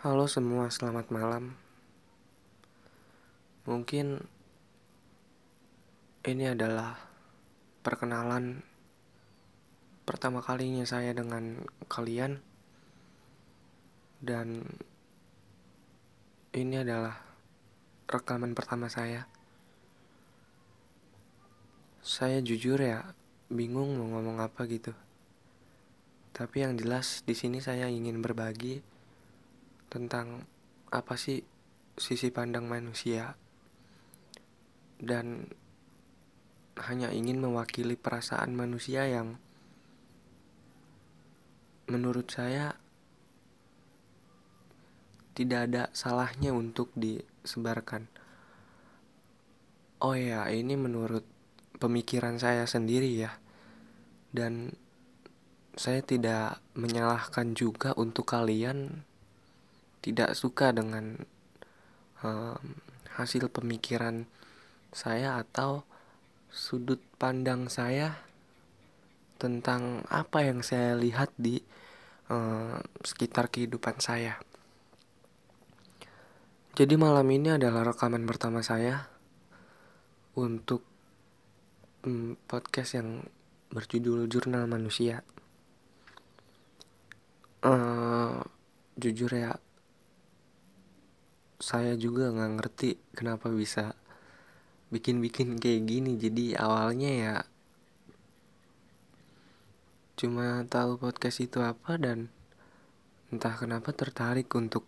Halo semua, selamat malam. Mungkin ini adalah perkenalan pertama kalinya saya dengan kalian, dan ini adalah rekaman pertama saya. Saya jujur ya, bingung mau ngomong apa gitu. Tapi yang jelas di sini saya ingin berbagi tentang apa sih sisi pandang manusia dan hanya ingin mewakili perasaan manusia yang menurut saya tidak ada salahnya untuk disebarkan. Oh ya, ini menurut pemikiran saya sendiri ya. Dan saya tidak menyalahkan juga untuk kalian tidak suka dengan um, hasil pemikiran saya atau sudut pandang saya tentang apa yang saya lihat di um, sekitar kehidupan saya. Jadi malam ini adalah rekaman pertama saya untuk um, podcast yang berjudul Jurnal Manusia. Uh, jujur ya, saya juga nggak ngerti kenapa bisa bikin-bikin kayak gini. Jadi awalnya ya cuma tahu podcast itu apa dan entah kenapa tertarik untuk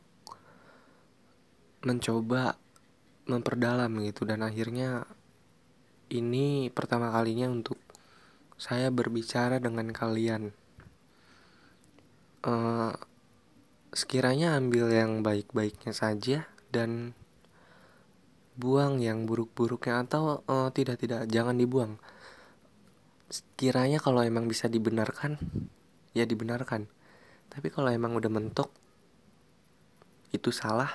mencoba memperdalam gitu dan akhirnya ini pertama kalinya untuk saya berbicara dengan kalian. Uh, sekiranya ambil yang baik-baiknya saja dan buang yang buruk-buruknya atau uh, tidak tidak jangan dibuang. Sekiranya kalau emang bisa dibenarkan ya dibenarkan. Tapi kalau emang udah mentok itu salah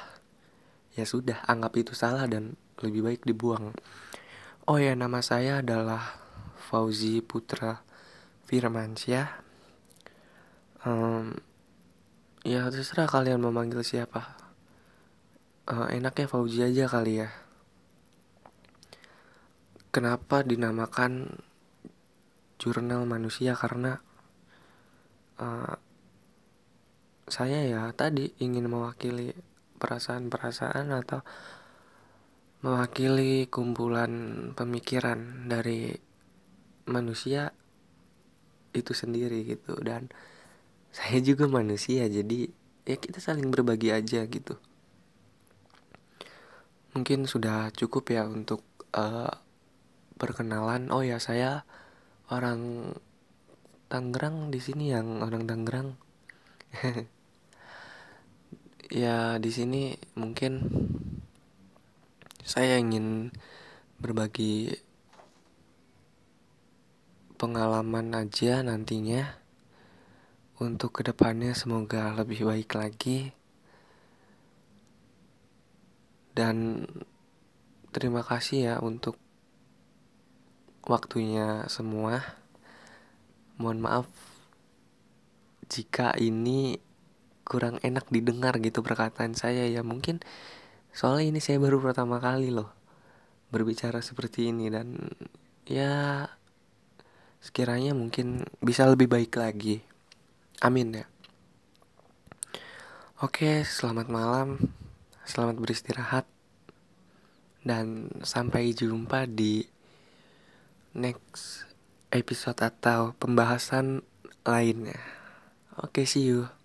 ya sudah anggap itu salah dan lebih baik dibuang. Oh ya nama saya adalah Fauzi Putra Firmansyah. Um, ya terserah kalian mau manggil siapa. Uh, enaknya Fauzi aja kali ya. Kenapa dinamakan jurnal manusia? Karena uh, saya ya tadi ingin mewakili perasaan-perasaan atau mewakili kumpulan pemikiran dari manusia itu sendiri gitu. Dan saya juga manusia jadi ya kita saling berbagi aja gitu mungkin sudah cukup ya untuk uh, perkenalan. Oh ya saya orang Tangerang di sini yang orang Tangerang. Ya di sini mungkin saya ingin berbagi pengalaman aja nantinya. Untuk ke depannya semoga lebih baik lagi dan terima kasih ya untuk waktunya semua. Mohon maaf jika ini kurang enak didengar gitu perkataan saya ya. Mungkin soalnya ini saya baru pertama kali loh berbicara seperti ini dan ya sekiranya mungkin bisa lebih baik lagi. Amin ya. Oke selamat malam selamat beristirahat. Dan sampai jumpa di next episode atau pembahasan lainnya. Oke see you